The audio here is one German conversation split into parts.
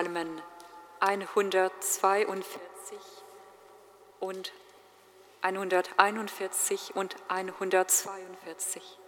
Psalmen 142 und 141 und 142.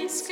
Namens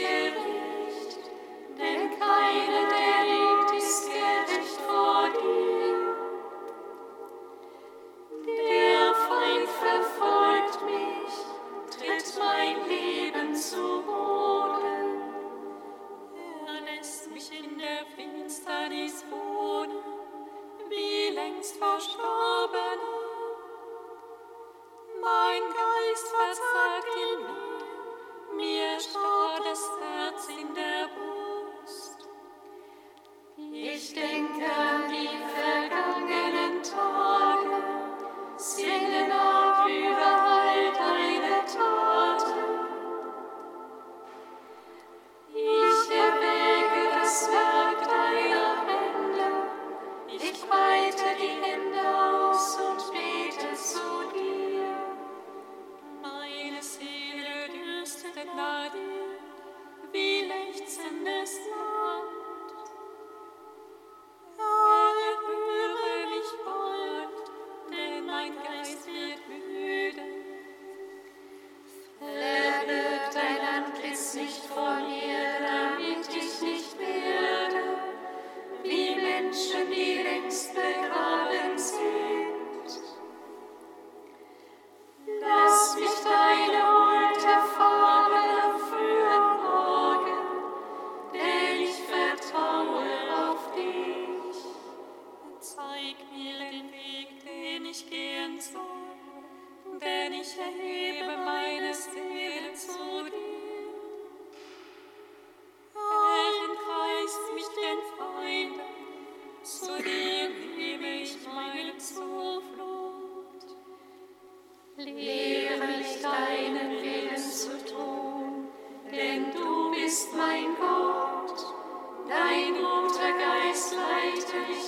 Willen.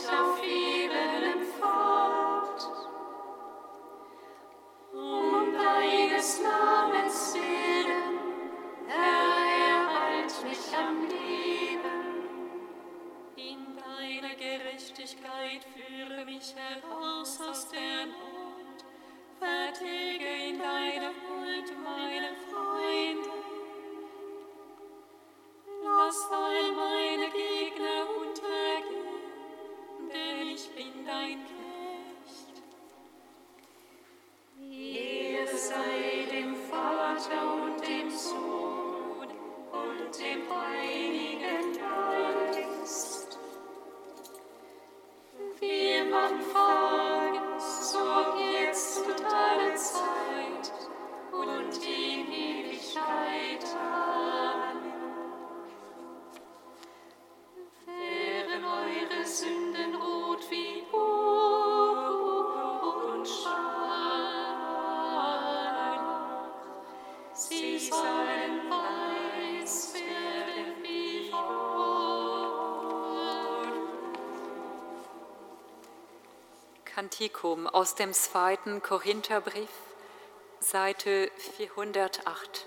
Kantikum aus dem zweiten Korintherbrief, Seite 408.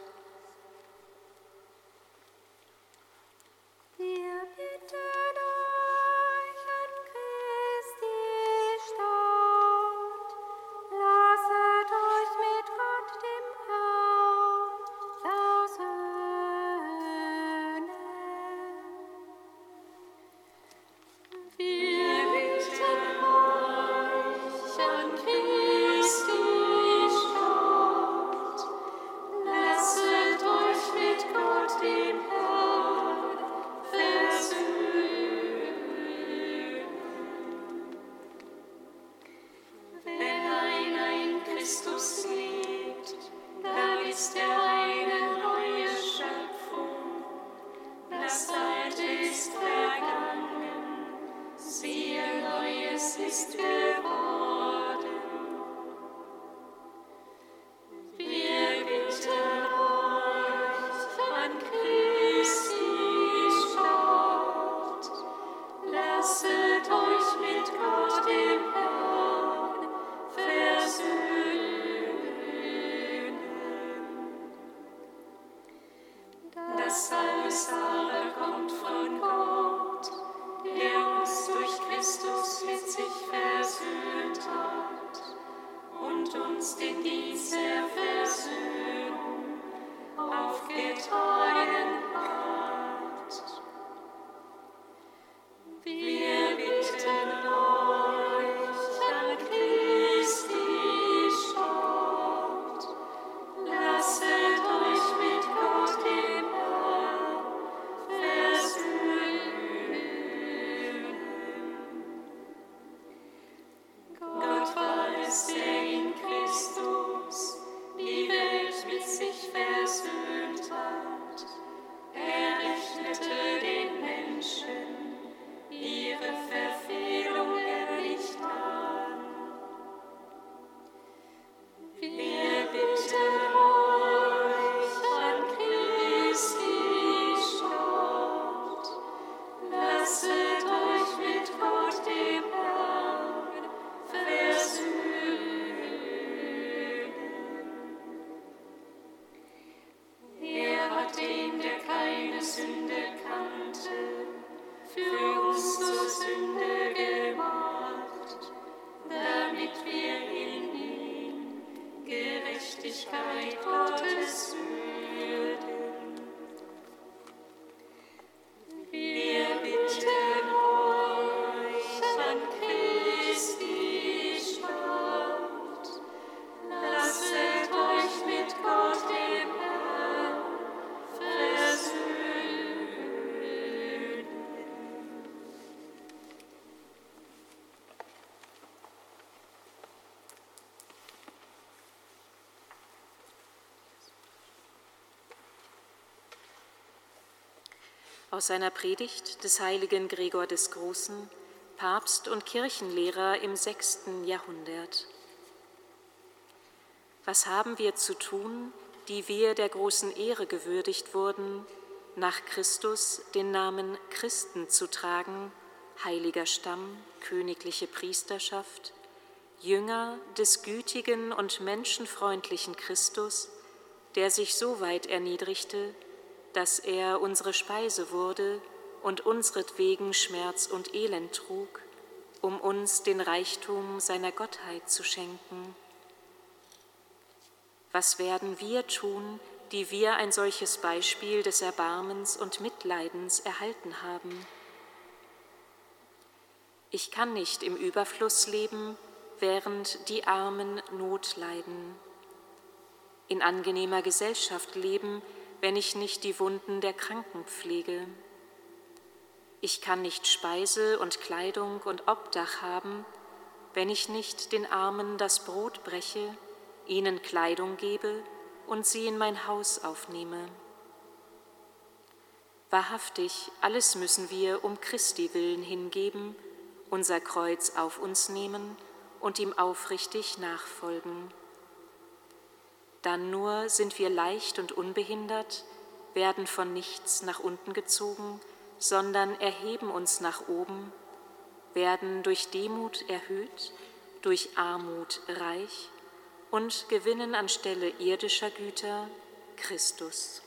Christ. Aus seiner Predigt des heiligen Gregor des Großen, Papst und Kirchenlehrer im sechsten Jahrhundert. Was haben wir zu tun, die wir der großen Ehre gewürdigt wurden, nach Christus den Namen Christen zu tragen, heiliger Stamm, königliche Priesterschaft, Jünger des gütigen und menschenfreundlichen Christus, der sich so weit erniedrigte, dass er unsere Speise wurde und unsretwegen Schmerz und Elend trug, um uns den Reichtum seiner Gottheit zu schenken. Was werden wir tun, die wir ein solches Beispiel des Erbarmens und Mitleidens erhalten haben? Ich kann nicht im Überfluss leben, während die Armen Not leiden. in angenehmer Gesellschaft leben, wenn ich nicht die Wunden der Kranken pflege. Ich kann nicht Speise und Kleidung und Obdach haben, wenn ich nicht den Armen das Brot breche, ihnen Kleidung gebe und sie in mein Haus aufnehme. Wahrhaftig, alles müssen wir um Christi willen hingeben, unser Kreuz auf uns nehmen und ihm aufrichtig nachfolgen. Dann nur sind wir leicht und unbehindert, werden von nichts nach unten gezogen, sondern erheben uns nach oben, werden durch Demut erhöht, durch Armut reich und gewinnen anstelle irdischer Güter Christus.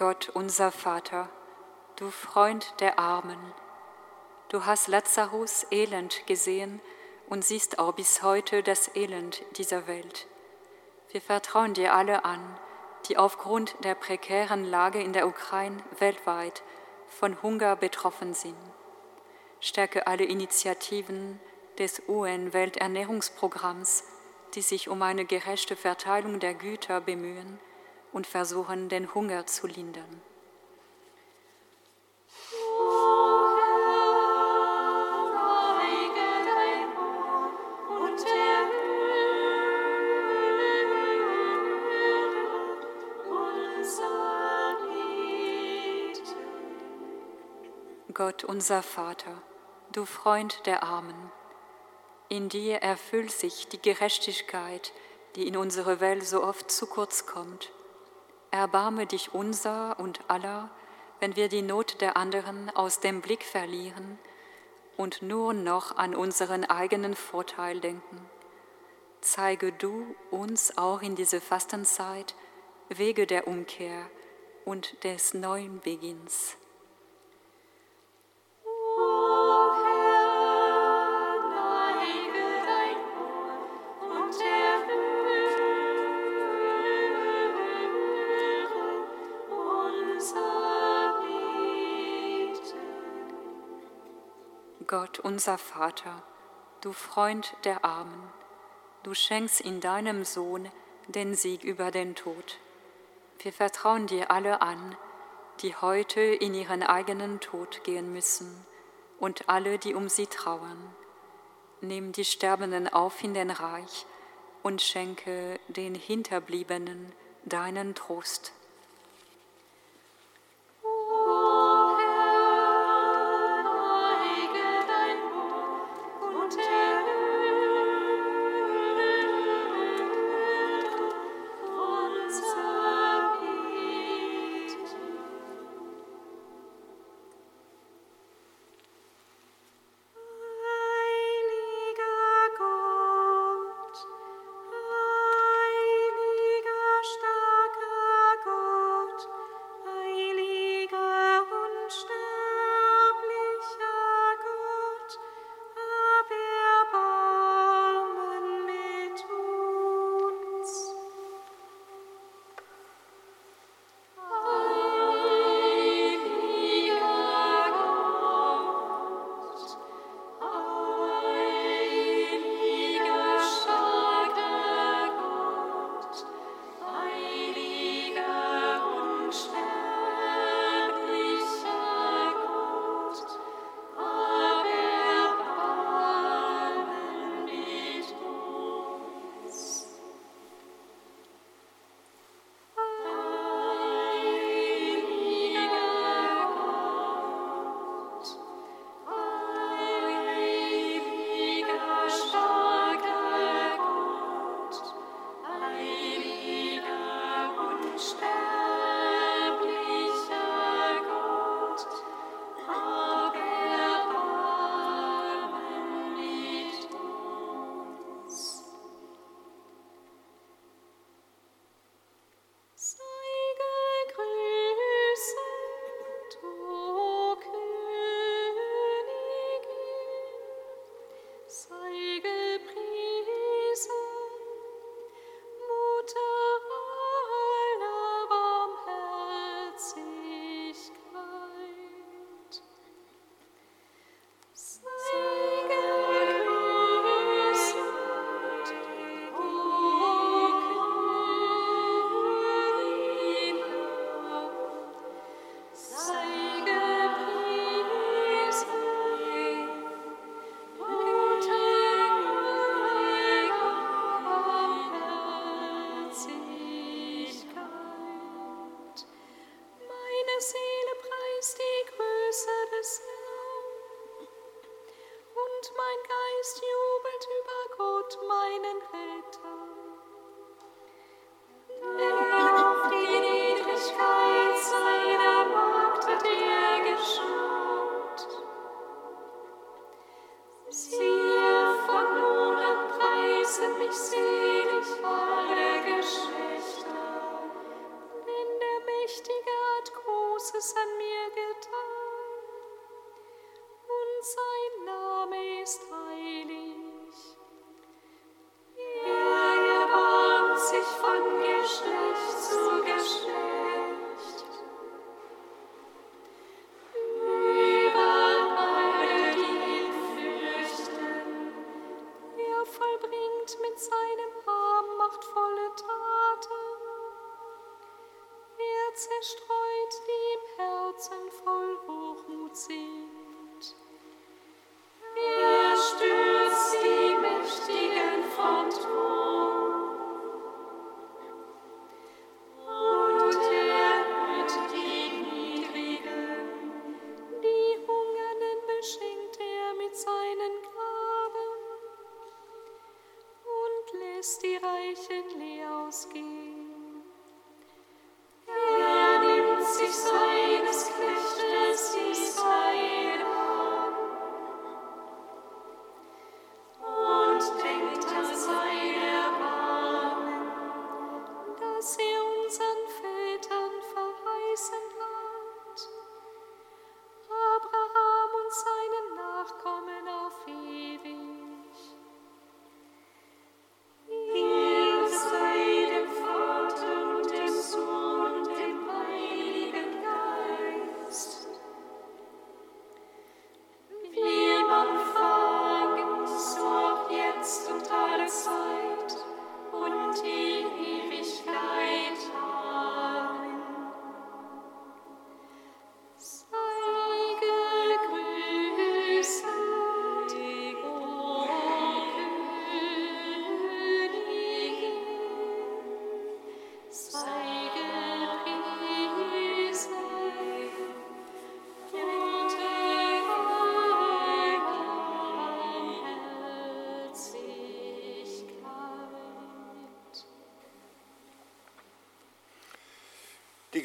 Gott, unser Vater, du Freund der Armen, du hast Lazarus Elend gesehen und siehst auch bis heute das Elend dieser Welt. Wir vertrauen dir alle an, die aufgrund der prekären Lage in der Ukraine weltweit von Hunger betroffen sind. Stärke alle Initiativen des UN-Welternährungsprogramms, die sich um eine gerechte Verteilung der Güter bemühen und versuchen, den Hunger zu lindern. Gott unser Vater, du Freund der Armen, in dir erfüllt sich die Gerechtigkeit, die in unsere Welt so oft zu kurz kommt. Erbarme dich unser und aller, wenn wir die Not der anderen aus dem Blick verlieren und nur noch an unseren eigenen Vorteil denken. Zeige du uns auch in dieser Fastenzeit Wege der Umkehr und des neuen Beginns. Gott unser Vater, du Freund der Armen, du schenkst in deinem Sohn den Sieg über den Tod. Wir vertrauen dir alle an, die heute in ihren eigenen Tod gehen müssen und alle, die um sie trauern. Nimm die Sterbenden auf in den Reich und schenke den Hinterbliebenen deinen Trost.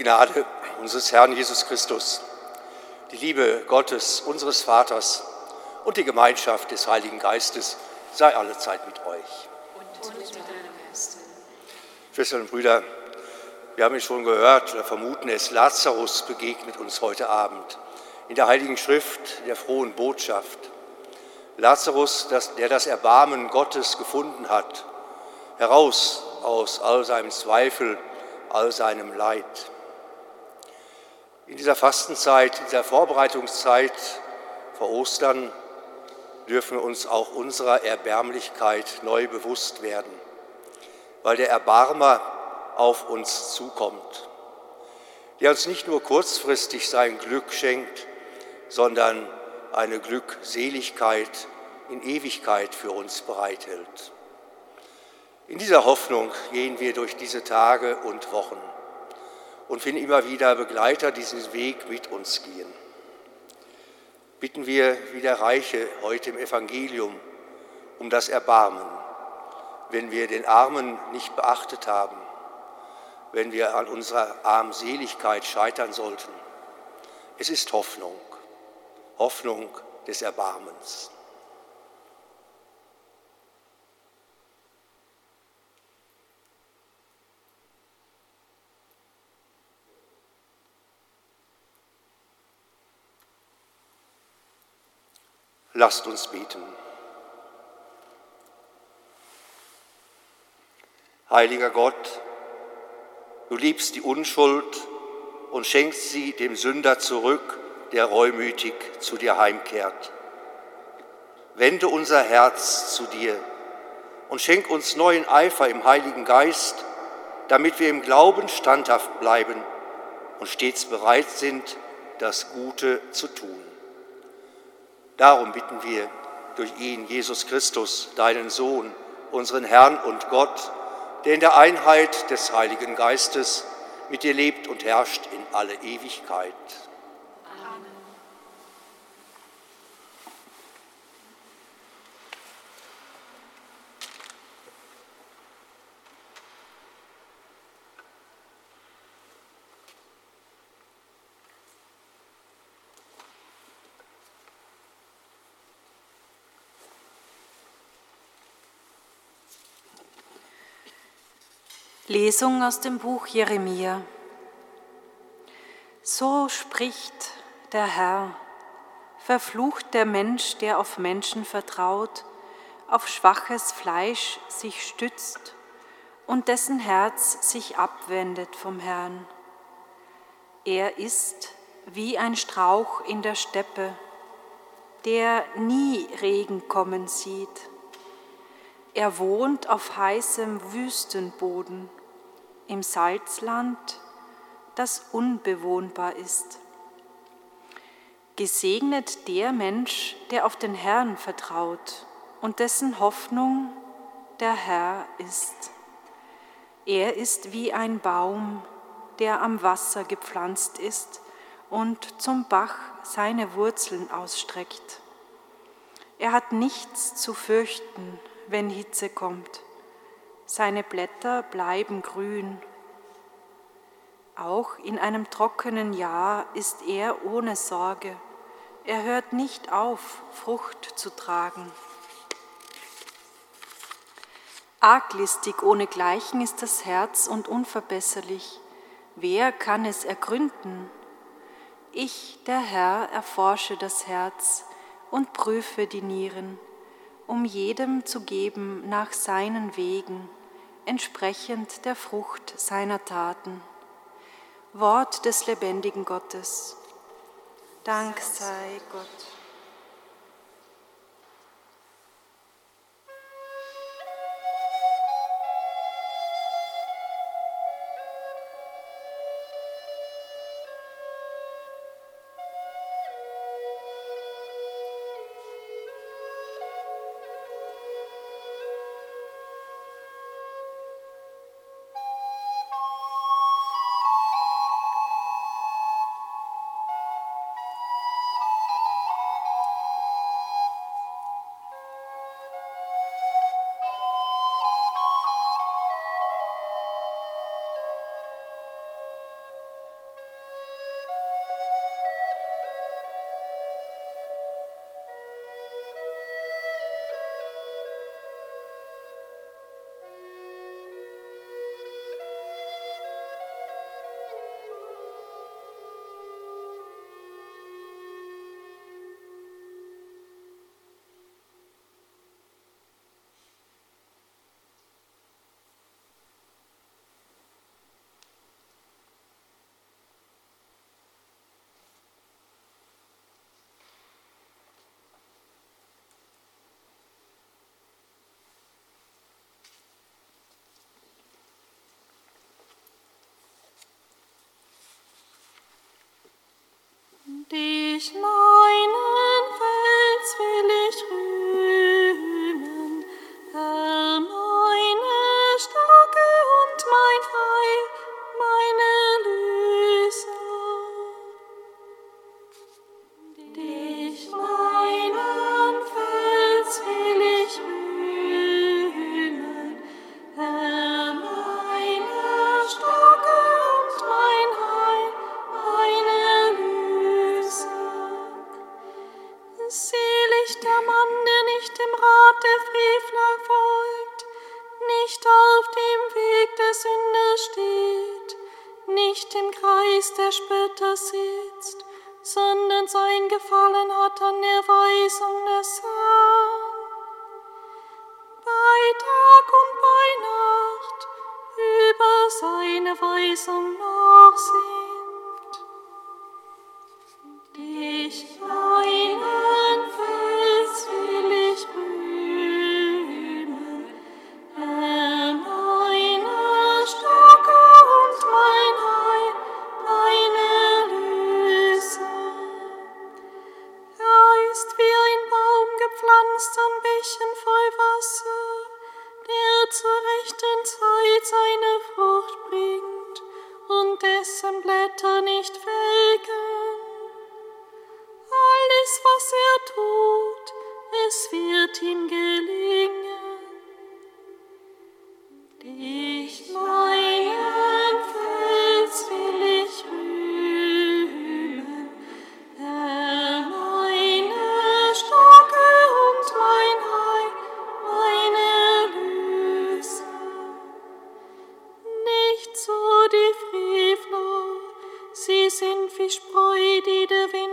Gnade unseres Herrn Jesus Christus, die Liebe Gottes, unseres Vaters und die Gemeinschaft des Heiligen Geistes sei allezeit mit euch. Und mit deinem Geiste. Schwestern und Brüder, wir haben es schon gehört oder vermuten es, Lazarus begegnet uns heute Abend in der Heiligen Schrift der frohen Botschaft. Lazarus, der das Erbarmen Gottes gefunden hat, heraus aus all seinem Zweifel, all seinem Leid. In dieser Fastenzeit, in dieser Vorbereitungszeit vor Ostern dürfen wir uns auch unserer Erbärmlichkeit neu bewusst werden, weil der Erbarmer auf uns zukommt, der uns nicht nur kurzfristig sein Glück schenkt, sondern eine Glückseligkeit in Ewigkeit für uns bereithält. In dieser Hoffnung gehen wir durch diese Tage und Wochen und finden immer wieder Begleiter, die diesen Weg mit uns gehen. Bitten wir wie der Reiche heute im Evangelium um das Erbarmen, wenn wir den Armen nicht beachtet haben, wenn wir an unserer Armseligkeit scheitern sollten. Es ist Hoffnung, Hoffnung des Erbarmens. Lasst uns beten. Heiliger Gott, du liebst die Unschuld und schenkst sie dem Sünder zurück, der reumütig zu dir heimkehrt. Wende unser Herz zu dir und schenk uns neuen Eifer im Heiligen Geist, damit wir im Glauben standhaft bleiben und stets bereit sind, das Gute zu tun. Darum bitten wir durch ihn, Jesus Christus, deinen Sohn, unseren Herrn und Gott, der in der Einheit des Heiligen Geistes mit dir lebt und herrscht in alle Ewigkeit. Lesung aus dem Buch Jeremia. So spricht der Herr, verflucht der Mensch, der auf Menschen vertraut, auf schwaches Fleisch sich stützt und dessen Herz sich abwendet vom Herrn. Er ist wie ein Strauch in der Steppe, der nie Regen kommen sieht. Er wohnt auf heißem Wüstenboden im Salzland, das unbewohnbar ist. Gesegnet der Mensch, der auf den Herrn vertraut und dessen Hoffnung der Herr ist. Er ist wie ein Baum, der am Wasser gepflanzt ist und zum Bach seine Wurzeln ausstreckt. Er hat nichts zu fürchten, wenn Hitze kommt seine Blätter bleiben grün. Auch in einem trockenen Jahr ist er ohne Sorge. Er hört nicht auf, Frucht zu tragen. Arglistig ohnegleichen ist das Herz und unverbesserlich. Wer kann es ergründen? Ich, der Herr, erforsche das Herz und prüfe die Nieren um jedem zu geben nach seinen Wegen, entsprechend der Frucht seiner Taten. Wort des lebendigen Gottes. Dank sei Gott. Krishna. did of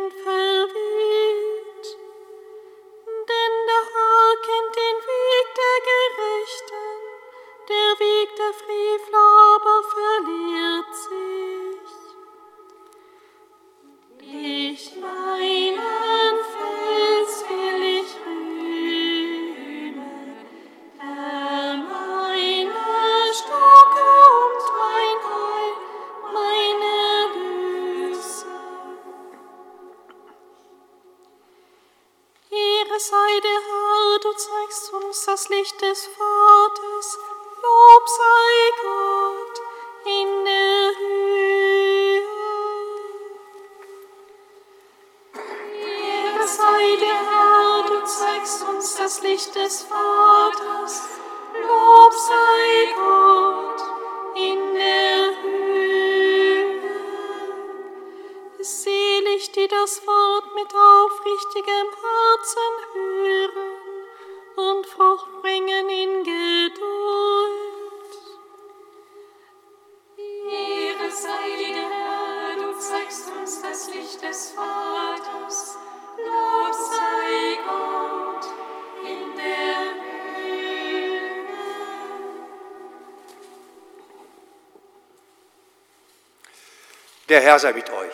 Der Herr sei mit euch.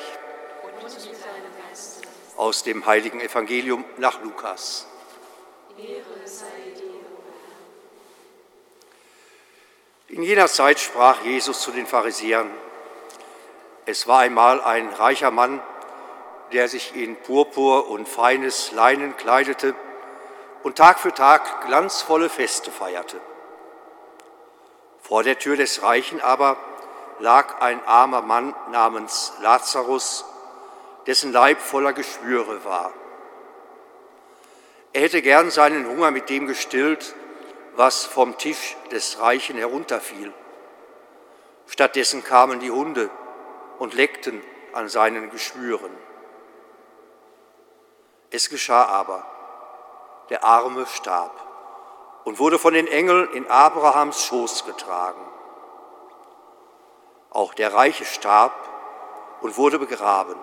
Aus dem heiligen Evangelium nach Lukas. In jener Zeit sprach Jesus zu den Pharisäern, es war einmal ein reicher Mann, der sich in Purpur und feines Leinen kleidete und Tag für Tag glanzvolle Feste feierte. Vor der Tür des Reichen aber lag ein armer Mann namens Lazarus, dessen Leib voller Geschwüre war. Er hätte gern seinen Hunger mit dem gestillt, was vom Tisch des Reichen herunterfiel. Stattdessen kamen die Hunde und leckten an seinen Geschwüren. Es geschah aber, der Arme starb und wurde von den Engeln in Abrahams Schoß getragen. Auch der Reiche starb und wurde begraben.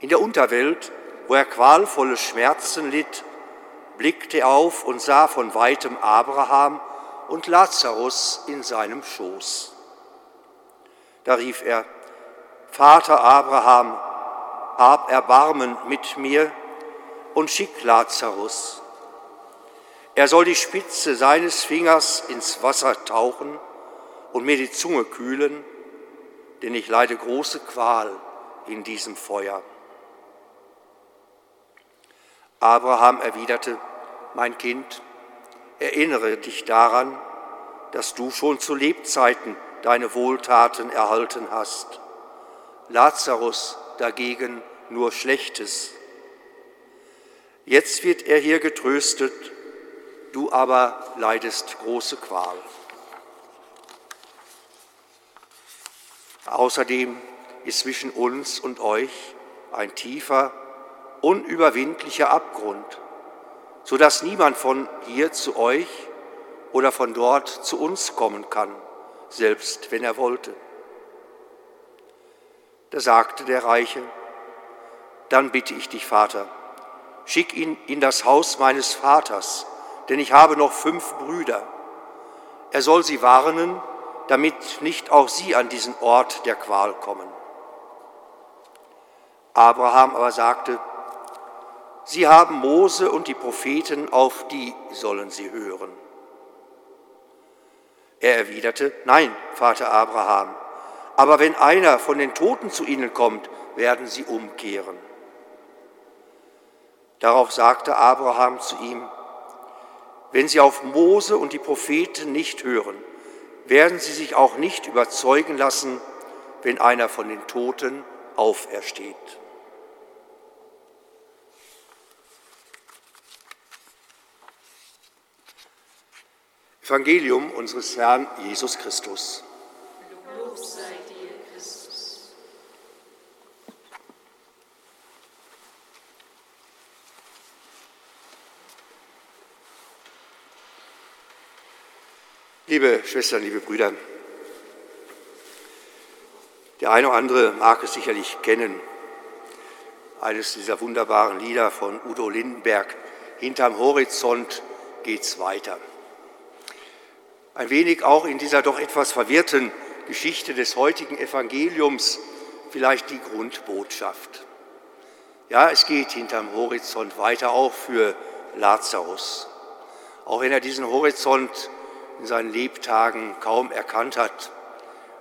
In der Unterwelt, wo er qualvolle Schmerzen litt, blickte er auf und sah von weitem Abraham und Lazarus in seinem Schoß. Da rief er, Vater Abraham, hab Erbarmen mit mir und schick Lazarus. Er soll die Spitze seines Fingers ins Wasser tauchen und mir die Zunge kühlen, denn ich leide große Qual in diesem Feuer. Abraham erwiderte, mein Kind, erinnere dich daran, dass du schon zu Lebzeiten deine Wohltaten erhalten hast. Lazarus dagegen nur Schlechtes. Jetzt wird er hier getröstet, du aber leidest große Qual. Außerdem ist zwischen uns und euch ein tiefer, unüberwindlicher Abgrund, so dass niemand von hier zu euch oder von dort zu uns kommen kann, selbst wenn er wollte. Da sagte der Reiche, dann bitte ich dich, Vater, schick ihn in das Haus meines Vaters, denn ich habe noch fünf Brüder. Er soll sie warnen, damit nicht auch sie an diesen Ort der Qual kommen. Abraham aber sagte, Sie haben Mose und die Propheten, auf die sollen sie hören. Er erwiderte, Nein, Vater Abraham, aber wenn einer von den Toten zu ihnen kommt, werden sie umkehren. Darauf sagte Abraham zu ihm, wenn sie auf Mose und die Propheten nicht hören, werden sie sich auch nicht überzeugen lassen, wenn einer von den Toten aufersteht. Evangelium unseres Herrn Jesus Christus. Lob sei Liebe Schwestern, liebe Brüder, der eine oder andere mag es sicherlich kennen, eines dieser wunderbaren Lieder von Udo Lindenberg, Hinterm Horizont geht's weiter ein wenig auch in dieser doch etwas verwirrten Geschichte des heutigen Evangeliums vielleicht die Grundbotschaft. Ja, es geht hinterm Horizont weiter auch für Lazarus. Auch wenn er diesen Horizont in seinen Lebtagen kaum erkannt hat,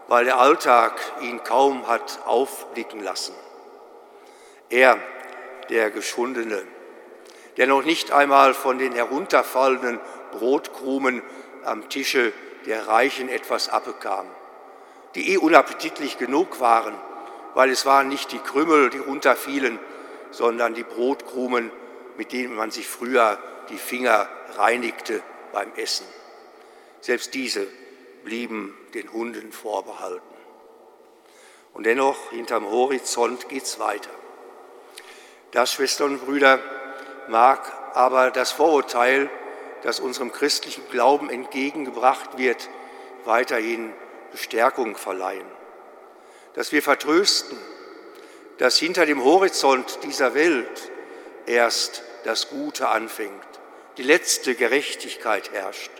weil der Alltag ihn kaum hat aufblicken lassen. Er, der Geschundene, der noch nicht einmal von den herunterfallenden Brotkrumen am Tische der Reichen etwas abbekam, die eh unappetitlich genug waren, weil es waren nicht die Krümel, die runterfielen, sondern die Brotkrumen, mit denen man sich früher die Finger reinigte beim Essen. Selbst diese blieben den Hunden vorbehalten. Und dennoch, hinterm Horizont geht's weiter. Das, Schwestern und Brüder, mag aber das Vorurteil das unserem christlichen Glauben entgegengebracht wird, weiterhin Bestärkung verleihen. Dass wir vertrösten, dass hinter dem Horizont dieser Welt erst das Gute anfängt, die letzte Gerechtigkeit herrscht,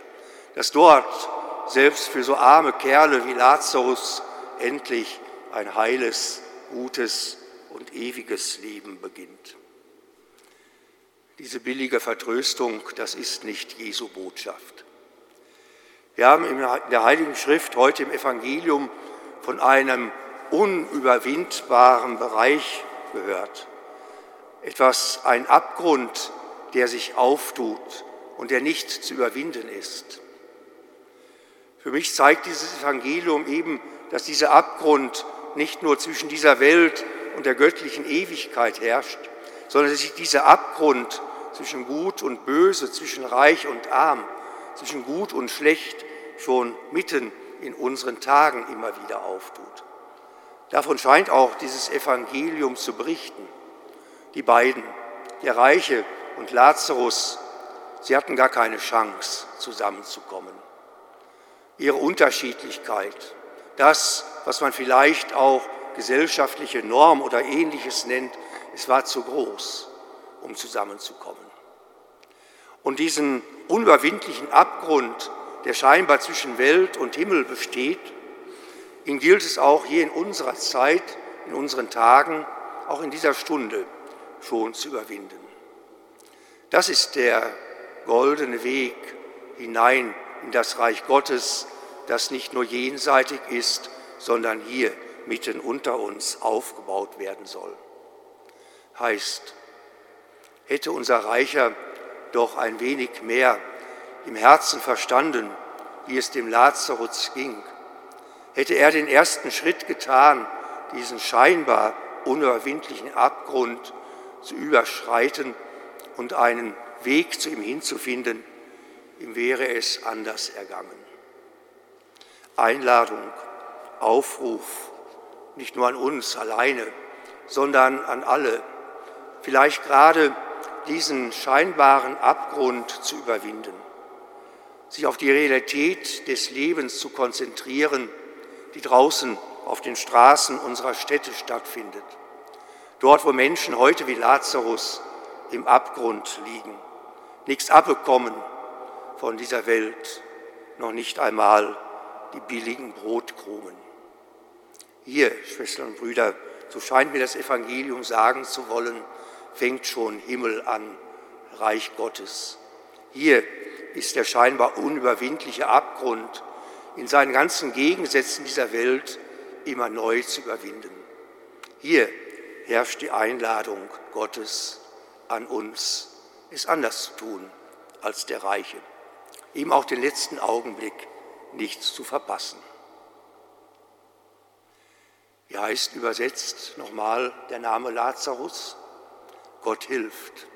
dass dort selbst für so arme Kerle wie Lazarus endlich ein heiles, gutes und ewiges Leben beginnt. Diese billige Vertröstung, das ist nicht Jesu Botschaft. Wir haben in der Heiligen Schrift heute im Evangelium von einem unüberwindbaren Bereich gehört. Etwas, ein Abgrund, der sich auftut und der nicht zu überwinden ist. Für mich zeigt dieses Evangelium eben, dass dieser Abgrund nicht nur zwischen dieser Welt und der göttlichen Ewigkeit herrscht, sondern dass sich dieser Abgrund zwischen Gut und Böse, zwischen Reich und Arm, zwischen Gut und Schlecht schon mitten in unseren Tagen immer wieder auftut. Davon scheint auch dieses Evangelium zu berichten. Die beiden, der Reiche und Lazarus, sie hatten gar keine Chance, zusammenzukommen. Ihre Unterschiedlichkeit, das, was man vielleicht auch gesellschaftliche Norm oder ähnliches nennt, es war zu groß um zusammenzukommen. Und diesen unüberwindlichen Abgrund, der scheinbar zwischen Welt und Himmel besteht, ihn gilt es auch hier in unserer Zeit, in unseren Tagen, auch in dieser Stunde schon zu überwinden. Das ist der goldene Weg hinein in das Reich Gottes, das nicht nur jenseitig ist, sondern hier mitten unter uns aufgebaut werden soll. Heißt, hätte unser Reicher doch ein wenig mehr im Herzen verstanden, wie es dem Lazarus ging, hätte er den ersten Schritt getan, diesen scheinbar unüberwindlichen Abgrund zu überschreiten und einen Weg zu ihm hinzufinden, ihm wäre es anders ergangen. Einladung, Aufruf, nicht nur an uns alleine, sondern an alle, vielleicht gerade diesen scheinbaren Abgrund zu überwinden, sich auf die Realität des Lebens zu konzentrieren, die draußen auf den Straßen unserer Städte stattfindet, dort wo Menschen heute wie Lazarus im Abgrund liegen, nichts abbekommen von dieser Welt, noch nicht einmal die billigen Brotkrumen. Hier, Schwestern und Brüder, so scheint mir das Evangelium sagen zu wollen, fängt schon Himmel an, Reich Gottes. Hier ist der scheinbar unüberwindliche Abgrund in seinen ganzen Gegensätzen dieser Welt immer neu zu überwinden. Hier herrscht die Einladung Gottes an uns, es anders zu tun als der Reiche, ihm auch den letzten Augenblick nichts zu verpassen. Wie heißt übersetzt nochmal der Name Lazarus? Gott hilft.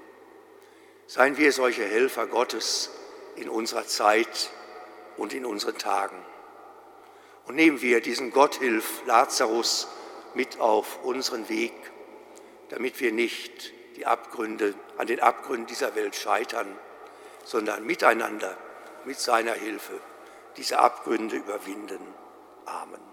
Seien wir solche Helfer Gottes in unserer Zeit und in unseren Tagen. Und nehmen wir diesen Gott hilf Lazarus mit auf unseren Weg, damit wir nicht die Abgründe, an den Abgründen dieser Welt scheitern, sondern miteinander, mit seiner Hilfe, diese Abgründe überwinden. Amen.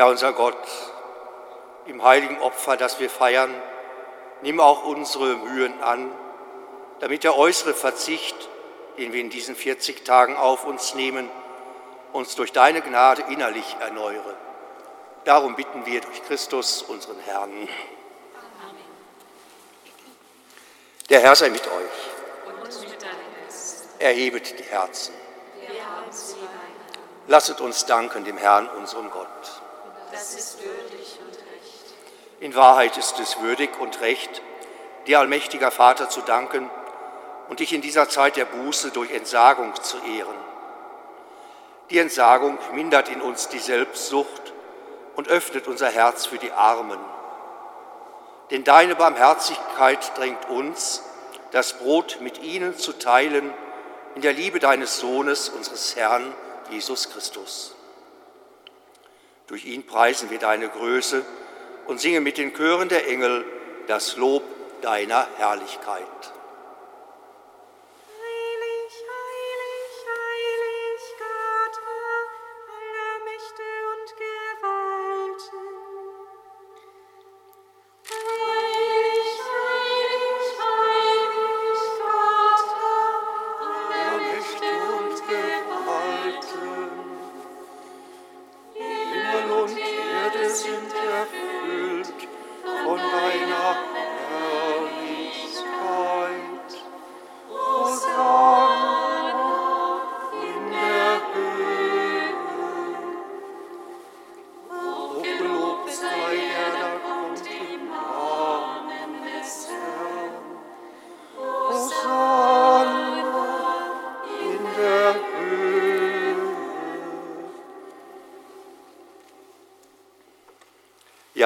Herr unser Gott, im heiligen Opfer, das wir feiern, nimm auch unsere Mühen an, damit der äußere Verzicht, den wir in diesen 40 Tagen auf uns nehmen, uns durch deine Gnade innerlich erneuere. Darum bitten wir durch Christus, unseren Herrn. Amen. Der Herr sei mit euch. Und mit Erhebet die Herzen. Lasset uns danken dem Herrn, unserem Gott das ist würdig und recht. In Wahrheit ist es würdig und recht, dir allmächtiger Vater zu danken, und dich in dieser Zeit der Buße durch Entsagung zu ehren. Die Entsagung mindert in uns die Selbstsucht und öffnet unser Herz für die Armen. Denn deine Barmherzigkeit drängt uns, das Brot mit ihnen zu teilen in der Liebe deines Sohnes, unseres Herrn Jesus Christus. Durch ihn preisen wir deine Größe und singen mit den Chören der Engel das Lob deiner Herrlichkeit.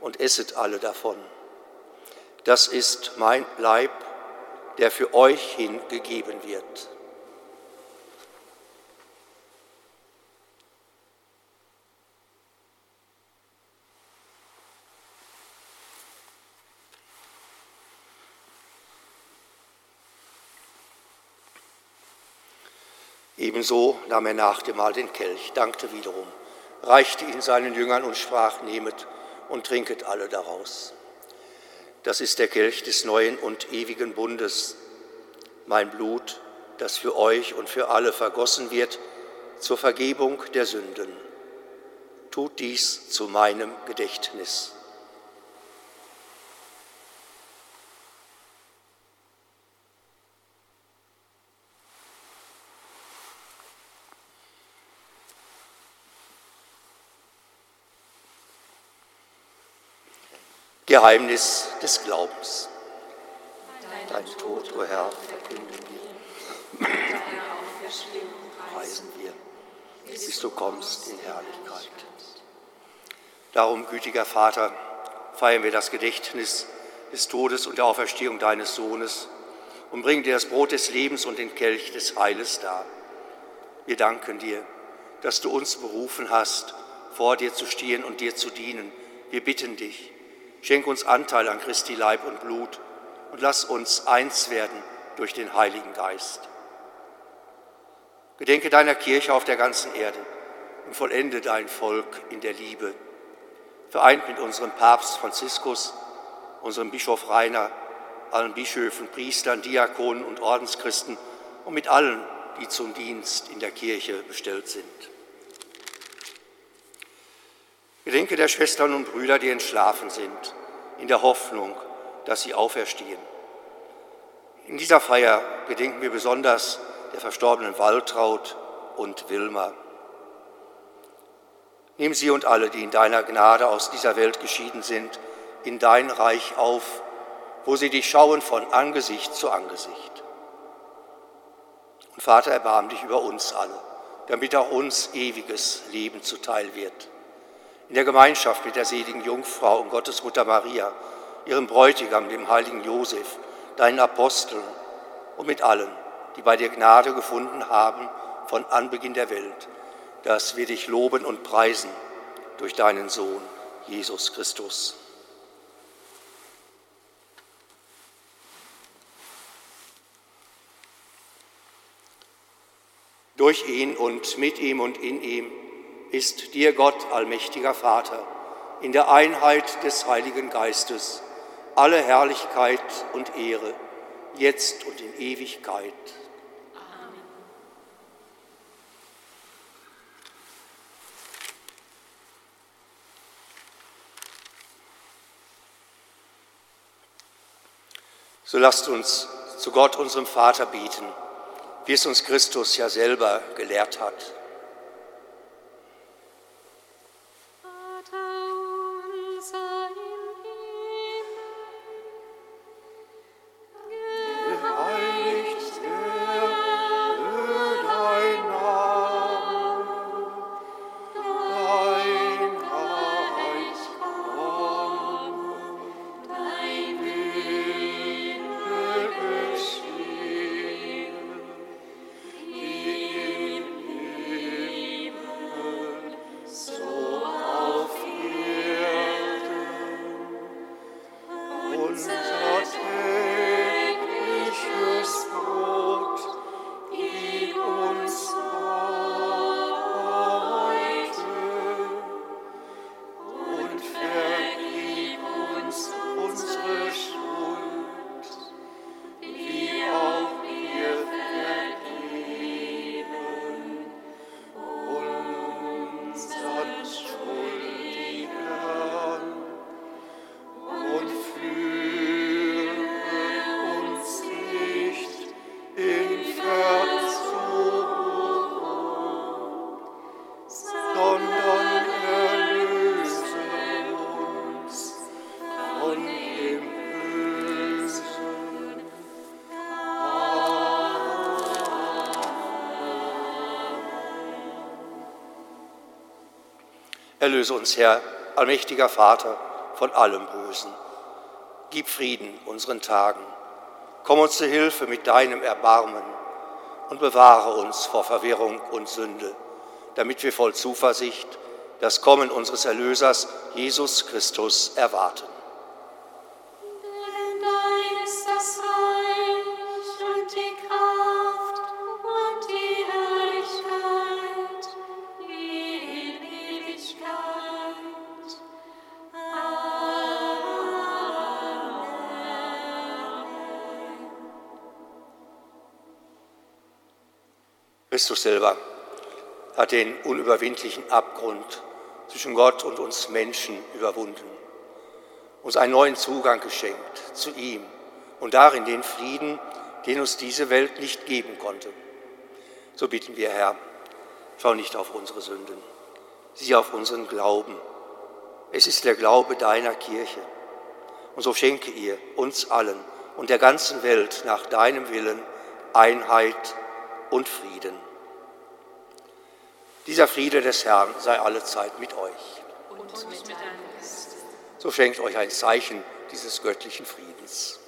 und esset alle davon. Das ist mein Leib, der für euch hingegeben wird. Ebenso nahm er nach dem Mahl den Kelch, dankte wiederum, reichte ihn seinen Jüngern und sprach, nehmet und trinket alle daraus. Das ist der Kelch des neuen und ewigen Bundes, mein Blut, das für euch und für alle vergossen wird zur Vergebung der Sünden. Tut dies zu meinem Gedächtnis. Geheimnis des Glaubens. Dein Tod, o oh Herr, verkünden wir. Preisen wir, bis du kommst in Herrlichkeit. Darum, gütiger Vater, feiern wir das Gedächtnis des Todes und der Auferstehung deines Sohnes und bringen dir das Brot des Lebens und den Kelch des Heiles dar. Wir danken dir, dass du uns berufen hast, vor dir zu stehen und dir zu dienen. Wir bitten dich, Schenk uns Anteil an Christi Leib und Blut und lass uns eins werden durch den Heiligen Geist. Gedenke deiner Kirche auf der ganzen Erde und vollende dein Volk in der Liebe. Vereint mit unserem Papst Franziskus, unserem Bischof Rainer, allen Bischöfen, Priestern, Diakonen und Ordenschristen und mit allen, die zum Dienst in der Kirche bestellt sind. Gedenke der Schwestern und Brüder, die entschlafen sind, in der Hoffnung, dass sie auferstehen. In dieser Feier gedenken wir besonders der verstorbenen Waltraud und Wilma. Nimm sie und alle, die in deiner Gnade aus dieser Welt geschieden sind, in dein Reich auf, wo sie dich schauen von Angesicht zu Angesicht. Und Vater, erbarm dich über uns alle, damit auch uns ewiges Leben zuteil wird in der Gemeinschaft mit der seligen Jungfrau und Gottesmutter Maria, ihrem Bräutigam, dem heiligen Josef, deinen Aposteln und mit allen, die bei dir Gnade gefunden haben von Anbeginn der Welt, dass wir dich loben und preisen durch deinen Sohn, Jesus Christus. Durch ihn und mit ihm und in ihm ist dir Gott, allmächtiger Vater, in der Einheit des Heiligen Geistes alle Herrlichkeit und Ehre, jetzt und in Ewigkeit. So lasst uns zu Gott, unserem Vater, bieten, wie es uns Christus ja selber gelehrt hat. Erlöse uns, Herr, allmächtiger Vater, von allem Bösen. Gib Frieden unseren Tagen. Komm uns zu Hilfe mit deinem Erbarmen und bewahre uns vor Verwirrung und Sünde, damit wir voll Zuversicht das Kommen unseres Erlösers, Jesus Christus, erwarten. Selber hat den unüberwindlichen Abgrund zwischen Gott und uns Menschen überwunden, uns einen neuen Zugang geschenkt zu ihm und darin den Frieden, den uns diese Welt nicht geben konnte. So bitten wir, Herr, schau nicht auf unsere Sünden, sieh auf unseren Glauben. Es ist der Glaube deiner Kirche. Und so schenke ihr uns allen und der ganzen Welt nach deinem Willen Einheit und Frieden. Dieser Friede des Herrn sei allezeit mit euch. Und mit So schenkt euch ein Zeichen dieses göttlichen Friedens.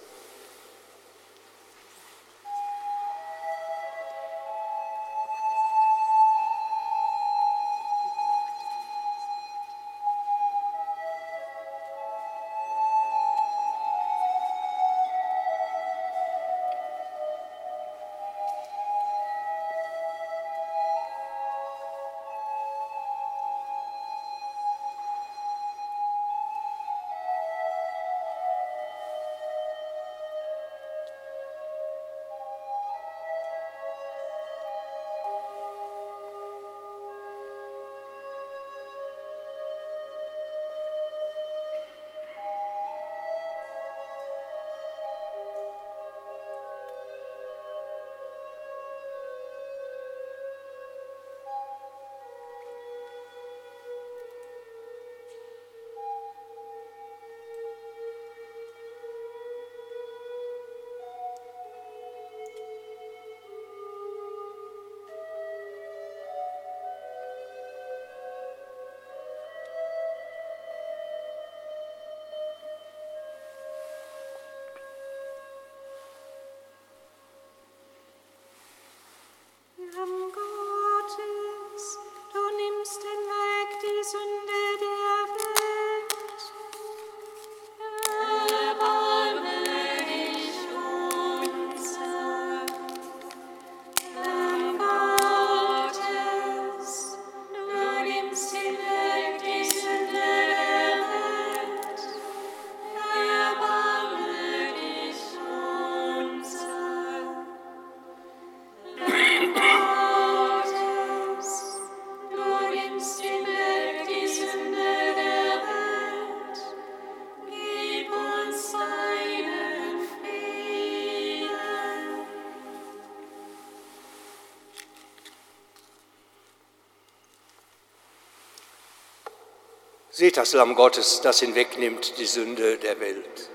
Seht das Lamm Gottes, das hinwegnimmt die Sünde der Welt.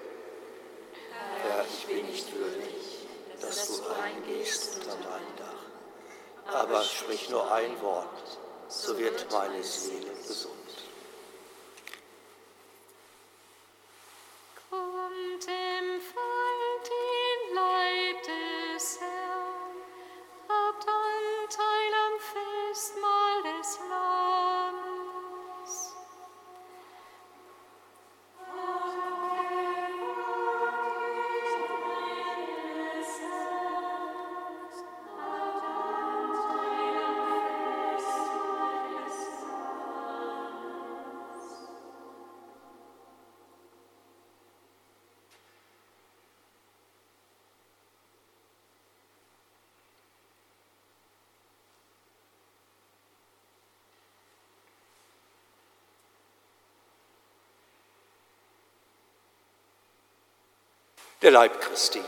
Der Leib Christi.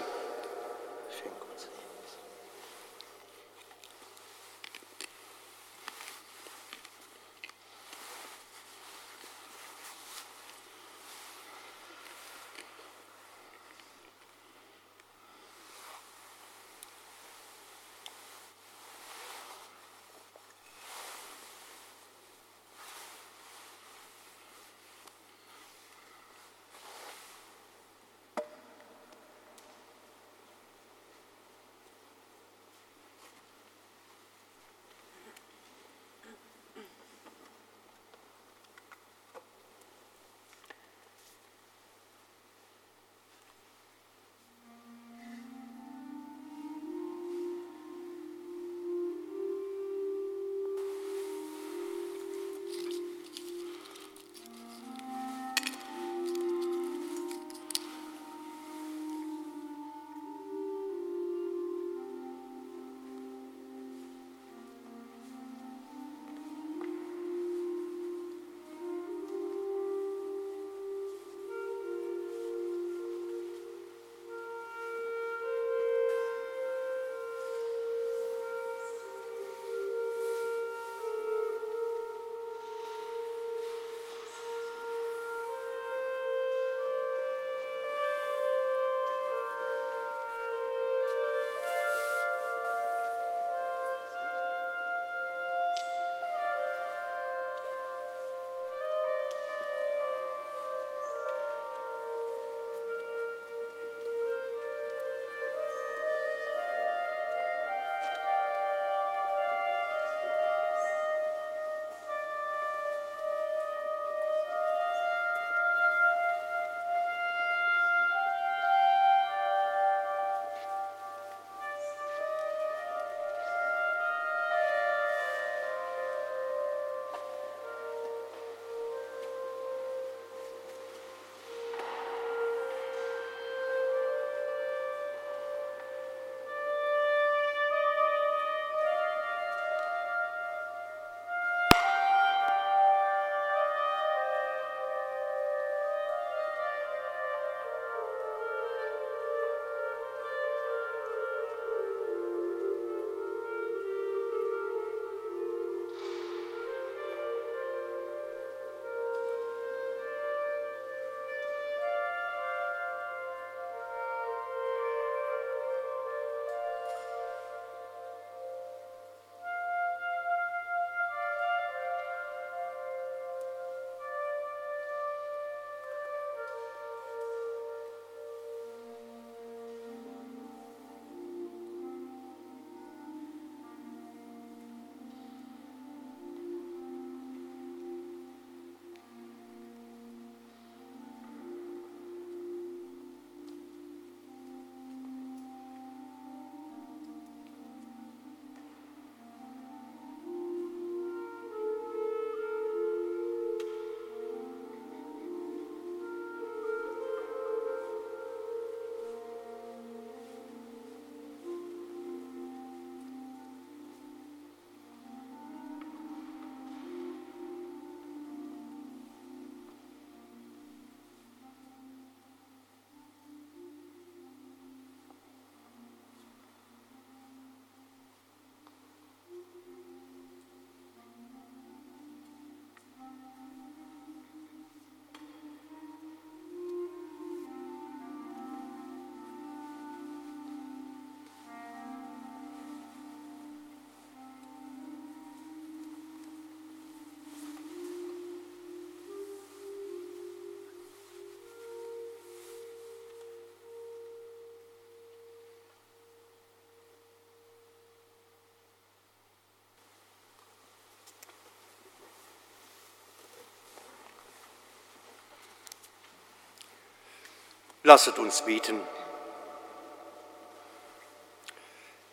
Lasset uns bieten.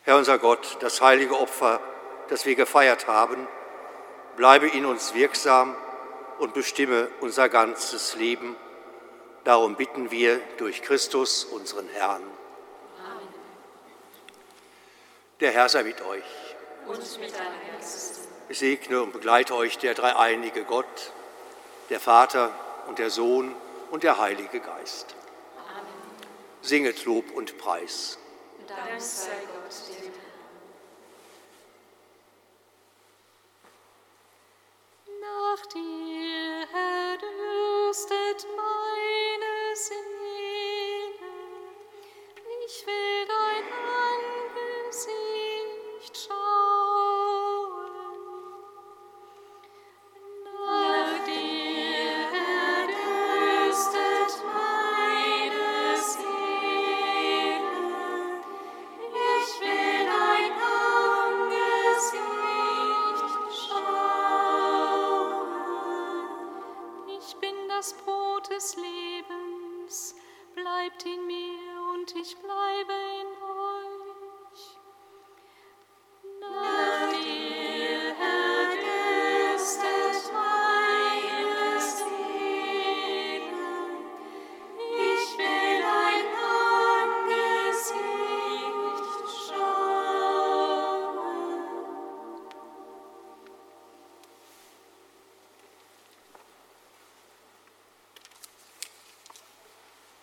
Herr unser Gott, das heilige Opfer, das wir gefeiert haben, bleibe in uns wirksam und bestimme unser ganzes Leben. Darum bitten wir durch Christus, unseren Herrn. Amen. Der Herr sei mit euch. Und mit deinem. Ich segne und begleite euch der dreieinige Gott, der Vater und der Sohn und der Heilige Geist. Singet Lob und Preis. Dank sei Gott, dem Nach dir,